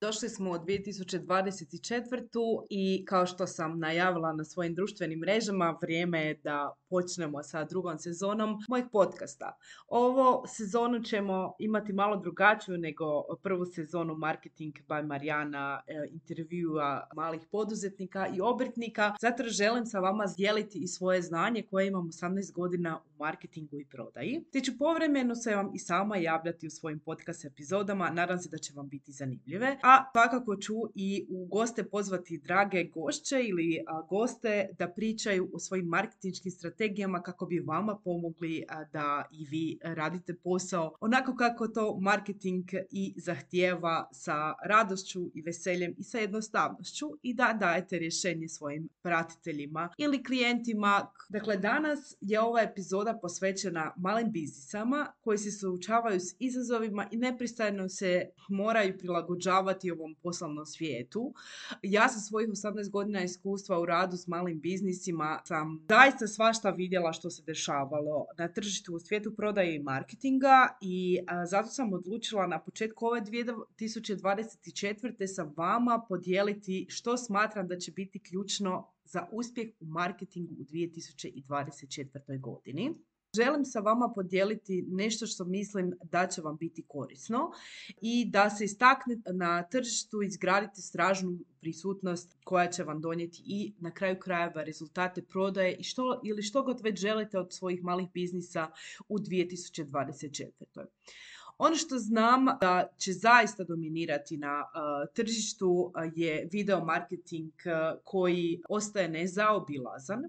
Došli smo u 2024. i kao što sam najavila na svojim društvenim mrežama, vrijeme je da počnemo sa drugom sezonom mojeg podcasta. Ovo sezonu ćemo imati malo drugačiju nego prvu sezonu Marketing by Marijana, e, intervjua malih poduzetnika i obrtnika. Zato želim sa vama dijeliti i svoje znanje koje imam 18 godina u marketingu i prodaji. Te ću povremeno se vam i sama javljati u svojim podcast epizodama. Nadam se da će vam biti zanimljive a svakako ću i u goste pozvati drage gošće ili goste da pričaju o svojim marketinškim strategijama kako bi vama pomogli da i vi radite posao onako kako to marketing i zahtijeva sa radošću i veseljem i sa jednostavnošću i da dajete rješenje svojim pratiteljima ili klijentima. Dakle, danas je ova epizoda posvećena malim biznisama koji se suočavaju s izazovima i nepristano se moraju prilagođavati u ovom poslovnom svijetu. Ja sa svojih 18 godina iskustva u radu s malim biznisima sam zaista svašta vidjela što se dešavalo na tržištu u svijetu prodaje i marketinga i zato sam odlučila na početku ove 2024. sa vama podijeliti što smatram da će biti ključno za uspjeh u marketingu u 2024. godini. Želim sa vama podijeliti nešto što mislim da će vam biti korisno i da se istakne na tržištu izgraditi stražnu prisutnost koja će vam donijeti i na kraju krajeva rezultate prodaje i što, ili što god već želite od svojih malih biznisa u 2024. Ono što znam da će zaista dominirati na tržištu je video marketing koji ostaje nezaobilazan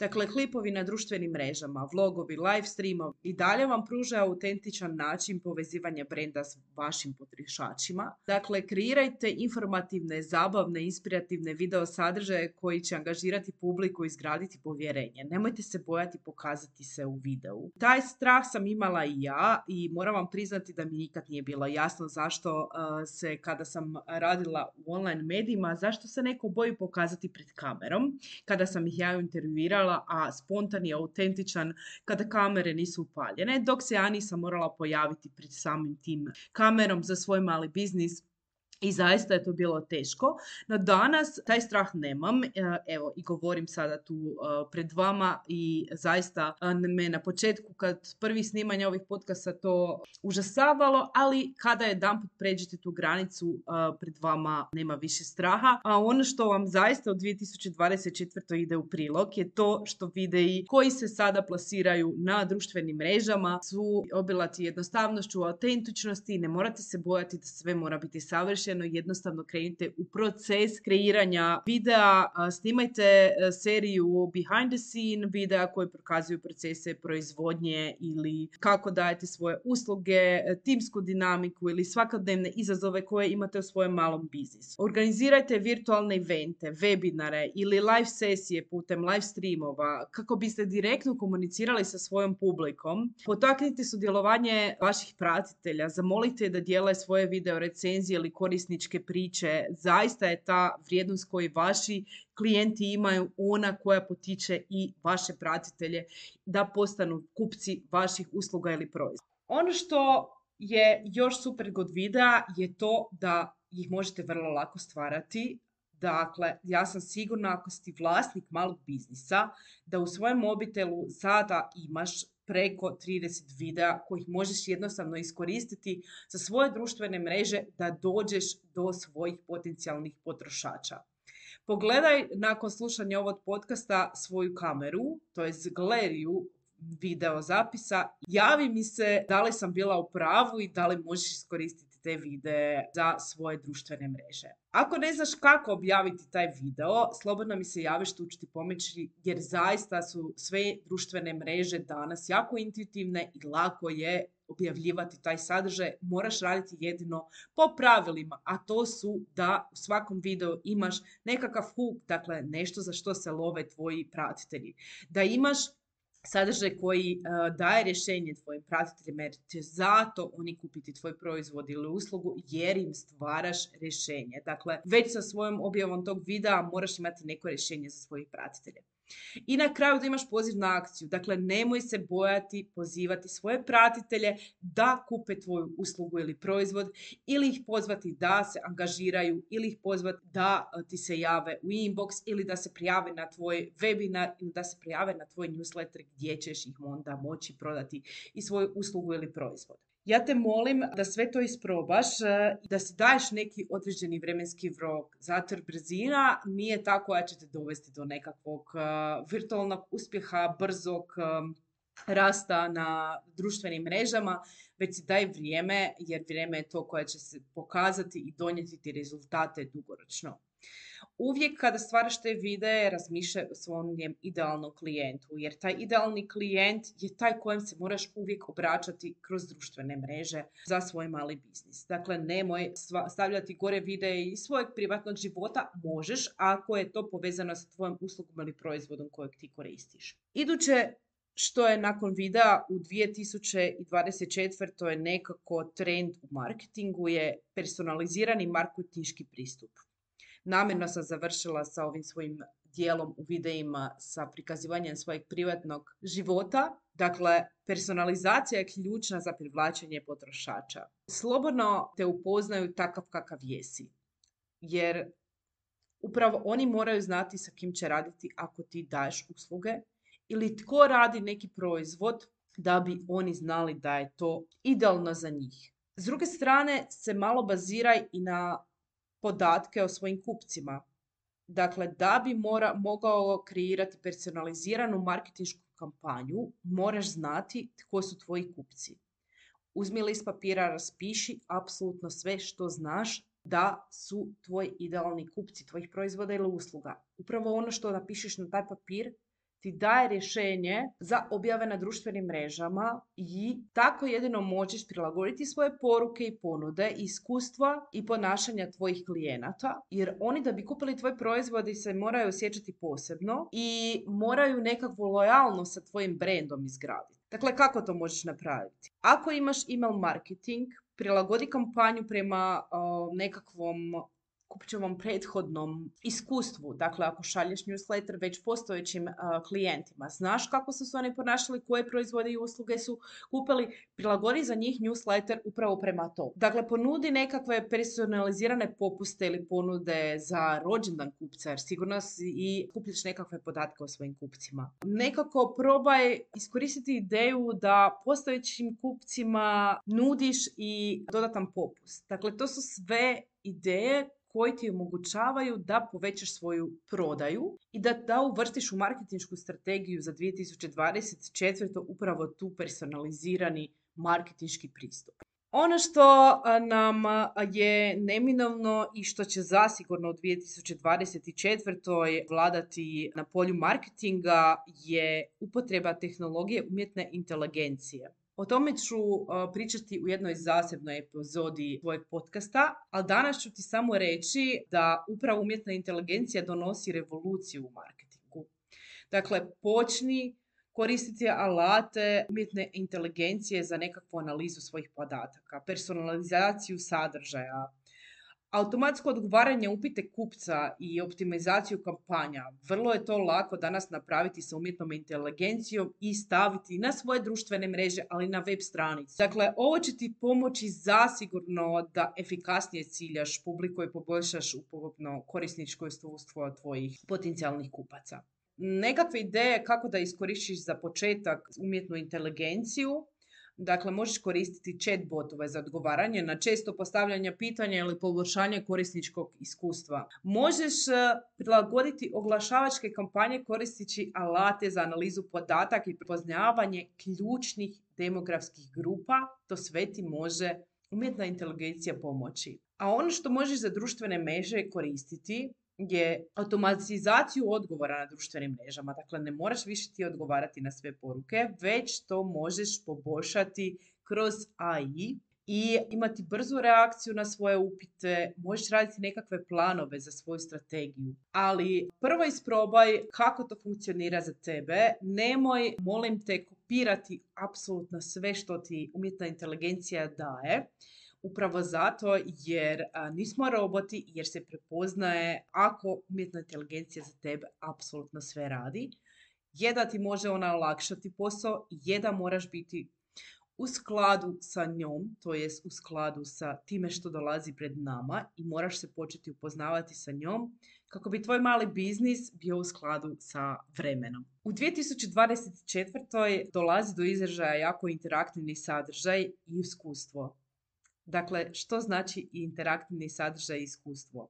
Dakle, klipovi na društvenim mrežama, vlogovi, live streamovi i dalje vam pruža autentičan način povezivanja brenda s vašim potrošačima. Dakle, kreirajte informativne, zabavne, inspirativne video sadržaje koji će angažirati publiku i izgraditi povjerenje. Nemojte se bojati pokazati se u videu. Taj strah sam imala i ja i moram vam priznati da mi nikad nije bilo jasno zašto uh, se kada sam radila u online medijima, zašto se neko boji pokazati pred kamerom. Kada sam ih ja intervjuirala, a spontan i autentičan kada kamere nisu upaljene, dok se ja nisam morala pojaviti pred samim tim kamerom za svoj mali biznis i zaista je to bilo teško. No danas taj strah nemam. E, evo i govorim sada tu e, pred vama i zaista e, me na početku kad prvi snimanje ovih podcasta to užasavalo, ali kada je dan pređete tu granicu pred vama nema više straha. A ono što vam zaista u 2024. ide u prilog je to što videi koji se sada plasiraju na društvenim mrežama su obilati jednostavnošću, autentičnosti, ne morate se bojati da sve mora biti savršeno jednostavno krenite u proces kreiranja videa, snimajte seriju behind the scene videa koji prokazuju procese proizvodnje ili kako dajete svoje usluge, timsku dinamiku ili svakodnevne izazove koje imate u svojem malom biznisu. Organizirajte virtualne evente, webinare ili live sesije putem live streamova kako biste direktno komunicirali sa svojom publikom. Potaknite sudjelovanje vaših pratitelja, zamolite da dijele svoje video recenzije ili koriste korisničke priče, zaista je ta vrijednost koju vaši klijenti imaju ona koja potiče i vaše pratitelje da postanu kupci vaših usluga ili proizvoda. Ono što je još super kod videa je to da ih možete vrlo lako stvarati. Dakle, ja sam sigurna ako si vlasnik malog biznisa, da u svojem mobitelu sada imaš preko 30 videa kojih možeš jednostavno iskoristiti za svoje društvene mreže da dođeš do svojih potencijalnih potrošača. Pogledaj nakon slušanja ovog podcasta svoju kameru, to je galeriju video zapisa. Javi mi se da li sam bila u pravu i da li možeš iskoristiti te videe za svoje društvene mreže. Ako ne znaš kako objaviti taj video, slobodno mi se javiš, tu ću pomoći jer zaista su sve društvene mreže danas jako intuitivne i lako je objavljivati taj sadržaj, moraš raditi jedino po pravilima, a to su da u svakom videu imaš nekakav hook, dakle nešto za što se love tvoji pratitelji. Da imaš sadržaj koji uh, daje rješenje tvojim pratiteljima jer će zato oni kupiti tvoj proizvod ili uslugu jer im stvaraš rješenje. Dakle, već sa svojom objavom tog videa moraš imati neko rješenje za svojih pratitelje. I na kraju da imaš poziv na akciju. Dakle, nemoj se bojati pozivati svoje pratitelje da kupe tvoju uslugu ili proizvod ili ih pozvati da se angažiraju ili ih pozvati da ti se jave u inbox ili da se prijave na tvoj webinar ili da se prijave na tvoj newsletter gdje ćeš ih onda moći prodati i svoju uslugu ili proizvod. Ja te molim da sve to isprobaš e, da si daješ neki određeni vremenski rok. Zato jer brzina nije tako koja će te dovesti do nekakvog e, virtualnog uspjeha, brzog e, rasta na društvenim mrežama, već si daj vrijeme jer vrijeme je to koje će se pokazati i donijeti ti rezultate dugoročno uvijek kada stvaraš te videe razmišljaj o svom idealnom klijentu, jer taj idealni klijent je taj kojem se moraš uvijek obraćati kroz društvene mreže za svoj mali biznis. Dakle, nemoj stavljati gore videe iz svojeg privatnog života, možeš ako je to povezano sa tvojom uslugom ili proizvodom kojeg ti koristiš. Iduće što je nakon videa u 2024. je nekako trend u marketingu je personalizirani marketinški pristup. Namjerno sam završila sa ovim svojim dijelom u videima sa prikazivanjem svojeg privatnog života. Dakle, personalizacija je ključna za privlačenje potrošača. Slobodno te upoznaju takav kakav jesi. Jer upravo oni moraju znati sa kim će raditi ako ti daješ usluge ili tko radi neki proizvod da bi oni znali da je to idealno za njih. S druge strane se malo baziraj i na podatke o svojim kupcima. Dakle, da bi mora, mogao kreirati personaliziranu marketinšku kampanju, moraš znati tko su tvoji kupci. Uzmi list papira, raspiši apsolutno sve što znaš da su tvoji idealni kupci tvojih proizvoda ili usluga. Upravo ono što napišeš na taj papir ti daje rješenje za objave na društvenim mrežama i tako jedino možeš prilagoditi svoje poruke i ponude, iskustva i ponašanja tvojih klijenata, jer oni da bi kupili tvoj proizvod i se moraju osjećati posebno i moraju nekakvu lojalnost sa tvojim brandom izgraditi. Dakle, kako to možeš napraviti? Ako imaš email marketing, prilagodi kampanju prema nekakvom vam prethodnom iskustvu. Dakle, ako šalješ newsletter već postojećim klijentima, znaš kako su se oni ponašali, koje proizvode i usluge su kupili, prilagodi za njih newsletter upravo prema to. Dakle, ponudi nekakve personalizirane popuste ili ponude za rođendan kupca, jer sigurno si i kupiš nekakve podatke o svojim kupcima. Nekako probaj iskoristiti ideju da postojećim kupcima nudiš i dodatan popust. Dakle, to su sve ideje koji ti omogućavaju da povećaš svoju prodaju i da, da uvrstiš u marketinšku strategiju za 2024. upravo tu personalizirani marketinški pristup. Ono što nam je neminovno i što će zasigurno u 2024. vladati na polju marketinga je upotreba tehnologije umjetne inteligencije. O tome ću pričati u jednoj zasebnoj epizodi tvojeg podcasta, ali danas ću ti samo reći da upravo umjetna inteligencija donosi revoluciju u marketingu. Dakle, počni koristiti alate umjetne inteligencije za nekakvu analizu svojih podataka, personalizaciju sadržaja, automatsko odgovaranje upite kupca i optimizaciju kampanja. Vrlo je to lako danas napraviti sa umjetnom inteligencijom i staviti na svoje društvene mreže, ali na web stranici. Dakle, ovo će ti pomoći zasigurno da efikasnije ciljaš publiku i poboljšaš upogobno korisničko iskustvo tvojih potencijalnih kupaca. Nekakve ideje kako da iskoristiš za početak umjetnu inteligenciju Dakle, možeš koristiti chat botove za odgovaranje na često postavljanje pitanja ili poboljšanje korisničkog iskustva. Možeš e, prilagoditi oglašavačke kampanje koristeći alate za analizu podataka i prepoznavanje ključnih demografskih grupa. To sve ti može umjetna inteligencija pomoći. A ono što možeš za društvene mreže koristiti je automatizaciju odgovora na društvenim mrežama. Dakle, ne moraš više ti odgovarati na sve poruke, već to možeš poboljšati kroz AI i imati brzu reakciju na svoje upite, možeš raditi nekakve planove za svoju strategiju. Ali prvo isprobaj kako to funkcionira za tebe. Nemoj, molim te, kopirati apsolutno sve što ti umjetna inteligencija daje Upravo zato jer nismo roboti, jer se prepoznaje ako umjetna inteligencija za tebe apsolutno sve radi. Je da ti može ona olakšati posao, je da moraš biti u skladu sa njom, to jest u skladu sa time što dolazi pred nama i moraš se početi upoznavati sa njom kako bi tvoj mali biznis bio u skladu sa vremenom. U 2024. dolazi do izražaja jako interaktivni sadržaj i iskustvo. Dakle, što znači interaktivni sadržaj i iskustvo?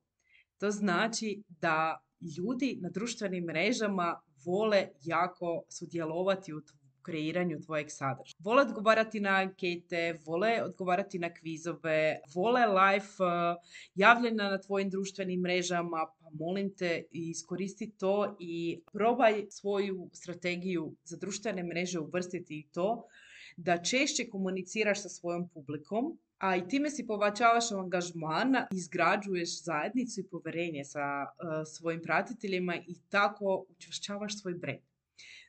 To znači da ljudi na društvenim mrežama vole jako sudjelovati u kreiranju tvojeg sadržaja. Vole odgovarati na ankete, vole odgovarati na kvizove, vole live uh, javljena na tvojim društvenim mrežama, pa molim te iskoristi to i probaj svoju strategiju za društvene mreže uvrstiti i to da češće komuniciraš sa svojom publikom, a i time si povačavaš angažman, izgrađuješ zajednicu i poverenje sa uh, svojim pratiteljima i tako učvršćavaš svoj brand.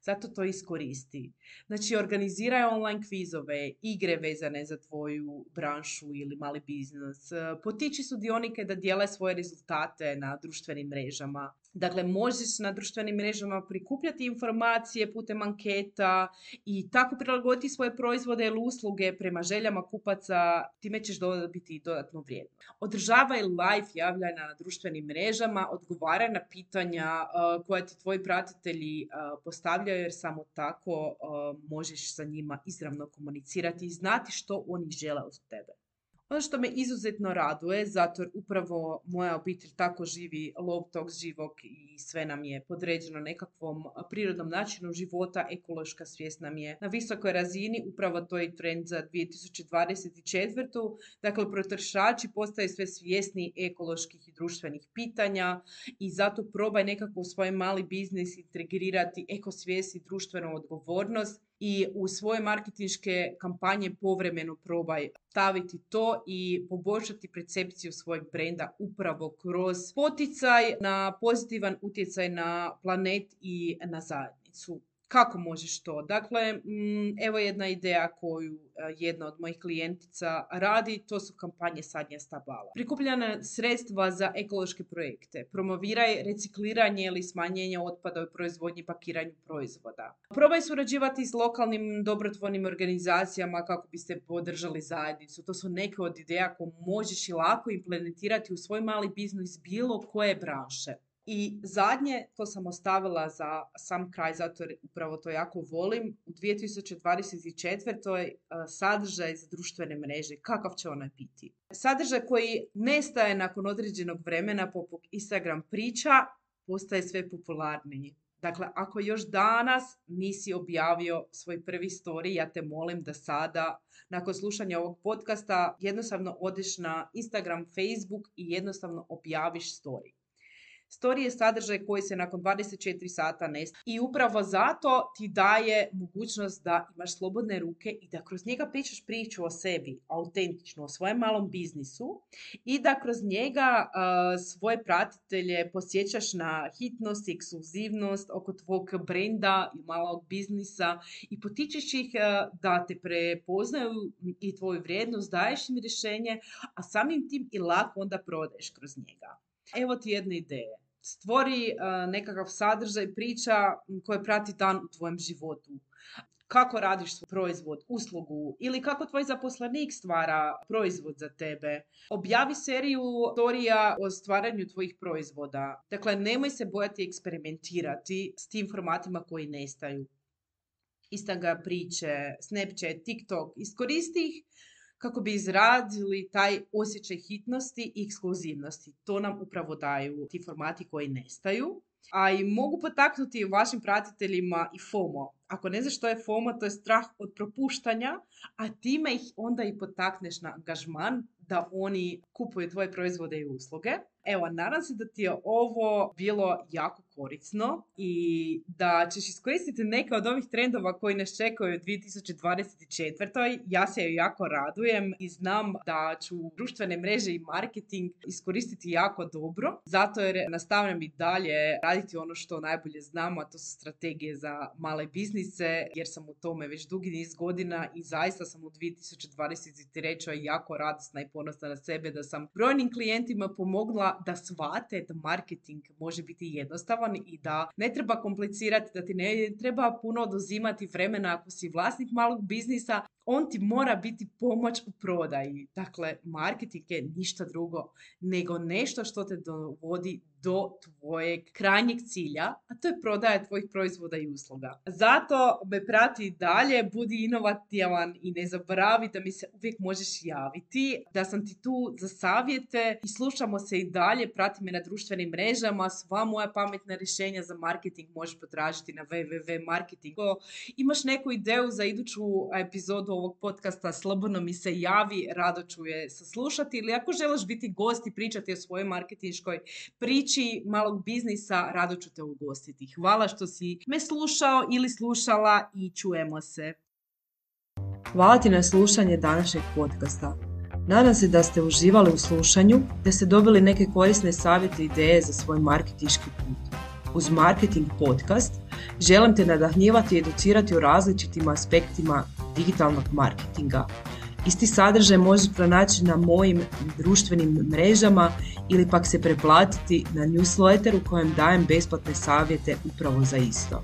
Zato to iskoristi. Znači, organiziraj online kvizove, igre vezane za tvoju branšu ili mali biznis. Potiči sudionike da dijele svoje rezultate na društvenim mrežama. Dakle, možeš na društvenim mrežama prikupljati informacije putem anketa i tako prilagoditi svoje proizvode ili usluge prema željama kupaca, time ćeš dobiti dodatnu vrijednost. Održavaj live javljanja na društvenim mrežama, odgovaraj na pitanja uh, koja ti tvoji pratitelji uh, postavljaju jer samo tako uh, možeš sa njima izravno komunicirati i znati što oni žele od tebe. Ono što me izuzetno raduje, zato upravo moja obitelj tako živi lov tog živog i sve nam je podređeno nekakvom prirodnom načinu života, ekološka svijest nam je na visokoj razini, upravo to je trend za 2024. Dakle, potrošači postaju sve svjesni ekoloških i društvenih pitanja i zato probaj nekako u svoj mali biznis integrirati ekosvijest i društvenu odgovornost i u svoje marketinške kampanje povremeno probaj staviti to i poboljšati percepciju svojeg brenda upravo kroz poticaj na pozitivan utjecaj na planet i na zajednicu. Kako možeš to? Dakle, mm, evo jedna ideja koju e, jedna od mojih klijentica radi, to su kampanje sadnja stabala. Prikupljena sredstva za ekološke projekte. Promoviraj recikliranje ili smanjenje otpada u proizvodnji i pakiranju proizvoda. Probaj surađivati s lokalnim dobrotvornim organizacijama kako biste podržali zajednicu. To su neke od ideja koje možeš i lako implementirati u svoj mali biznis bilo koje branše. I zadnje, to sam ostavila za sam kraj, zato jer upravo to jako volim, u 2024. E, sadržaj za društvene mreže, kakav će ona biti? Sadržaj koji nestaje nakon određenog vremena poput Instagram priča, postaje sve popularniji. Dakle, ako još danas nisi objavio svoj prvi story, ja te molim da sada, nakon slušanja ovog podcasta, jednostavno odeš na Instagram, Facebook i jednostavno objaviš story. Story je sadržaj koji se nakon 24 sata nestaje. I upravo zato ti daje mogućnost da imaš slobodne ruke i da kroz njega pričaš priču o sebi, autentično, o svojem malom biznisu i da kroz njega svoje pratitelje posjećaš na hitnost i ekskluzivnost oko tvog brenda i malog biznisa i potičeš ih da te prepoznaju i tvoju vrijednost, daješ im rješenje, a samim tim i lako onda prodaješ kroz njega. Evo ti jedne ideje stvori uh, nekakav sadržaj, priča koje prati dan u tvojem životu. Kako radiš svoj proizvod, uslugu ili kako tvoj zaposlenik stvara proizvod za tebe. Objavi seriju storija o stvaranju tvojih proizvoda. Dakle, nemoj se bojati eksperimentirati s tim formatima koji nestaju. Instagram priče, Snapchat, TikTok, iskoristi ih kako bi izradili taj osjećaj hitnosti i ekskluzivnosti. To nam upravo daju ti formati koji nestaju. A i mogu potaknuti vašim pratiteljima i FOMO. Ako ne znaš što je FOMO, to je strah od propuštanja, a time ih onda i potakneš na angažman da oni kupuju tvoje proizvode i usluge. Evo, nadam se da ti je ovo bilo jako korisno i da ćeš iskoristiti neke od ovih trendova koji nas čekaju u 2024. Ja se jako radujem i znam da ću društvene mreže i marketing iskoristiti jako dobro, zato jer nastavljam i dalje raditi ono što najbolje znamo, a to su strategije za male biznise, jer sam u tome već dugi niz godina i zaista sam u 2023. jako radosna i ponosna na sebe da sam brojnim klijentima pomogla da shvate da marketing može biti jednostavan i da ne treba komplicirati, da ti ne treba puno oduzimati vremena ako si vlasnik malog biznisa, on ti mora biti pomoć u prodaji. Dakle, marketing je ništa drugo nego nešto što te dovodi do tvojeg krajnjeg cilja, a to je prodaja tvojih proizvoda i usluga. Zato me prati dalje, budi inovativan i ne zaboravi da mi se uvijek možeš javiti, da sam ti tu za savjete i slušamo se i dalje, prati me na društvenim mrežama, sva moja pametna rješenja za marketing možeš potražiti na www.marketingo. Imaš neku ideju za iduću epizodu ovog podcasta, slobodno mi se javi, rado ću je saslušati ili ako želiš biti gost i pričati o svojoj marketinškoj priči malog biznisa, rado ću te ugostiti. Hvala što si me slušao ili slušala i čujemo se. Hvala ti na slušanje današnjeg podcasta. Nadam se da ste uživali u slušanju, da ste dobili neke korisne savjete i ideje za svoj marketinški put. Uz Marketing podcast želim te nadahnjivati i educirati u različitim aspektima digitalnog marketinga – Isti sadržaj možeš pronaći na mojim društvenim mrežama ili pak se preplatiti na newsletter u kojem dajem besplatne savjete upravo za isto.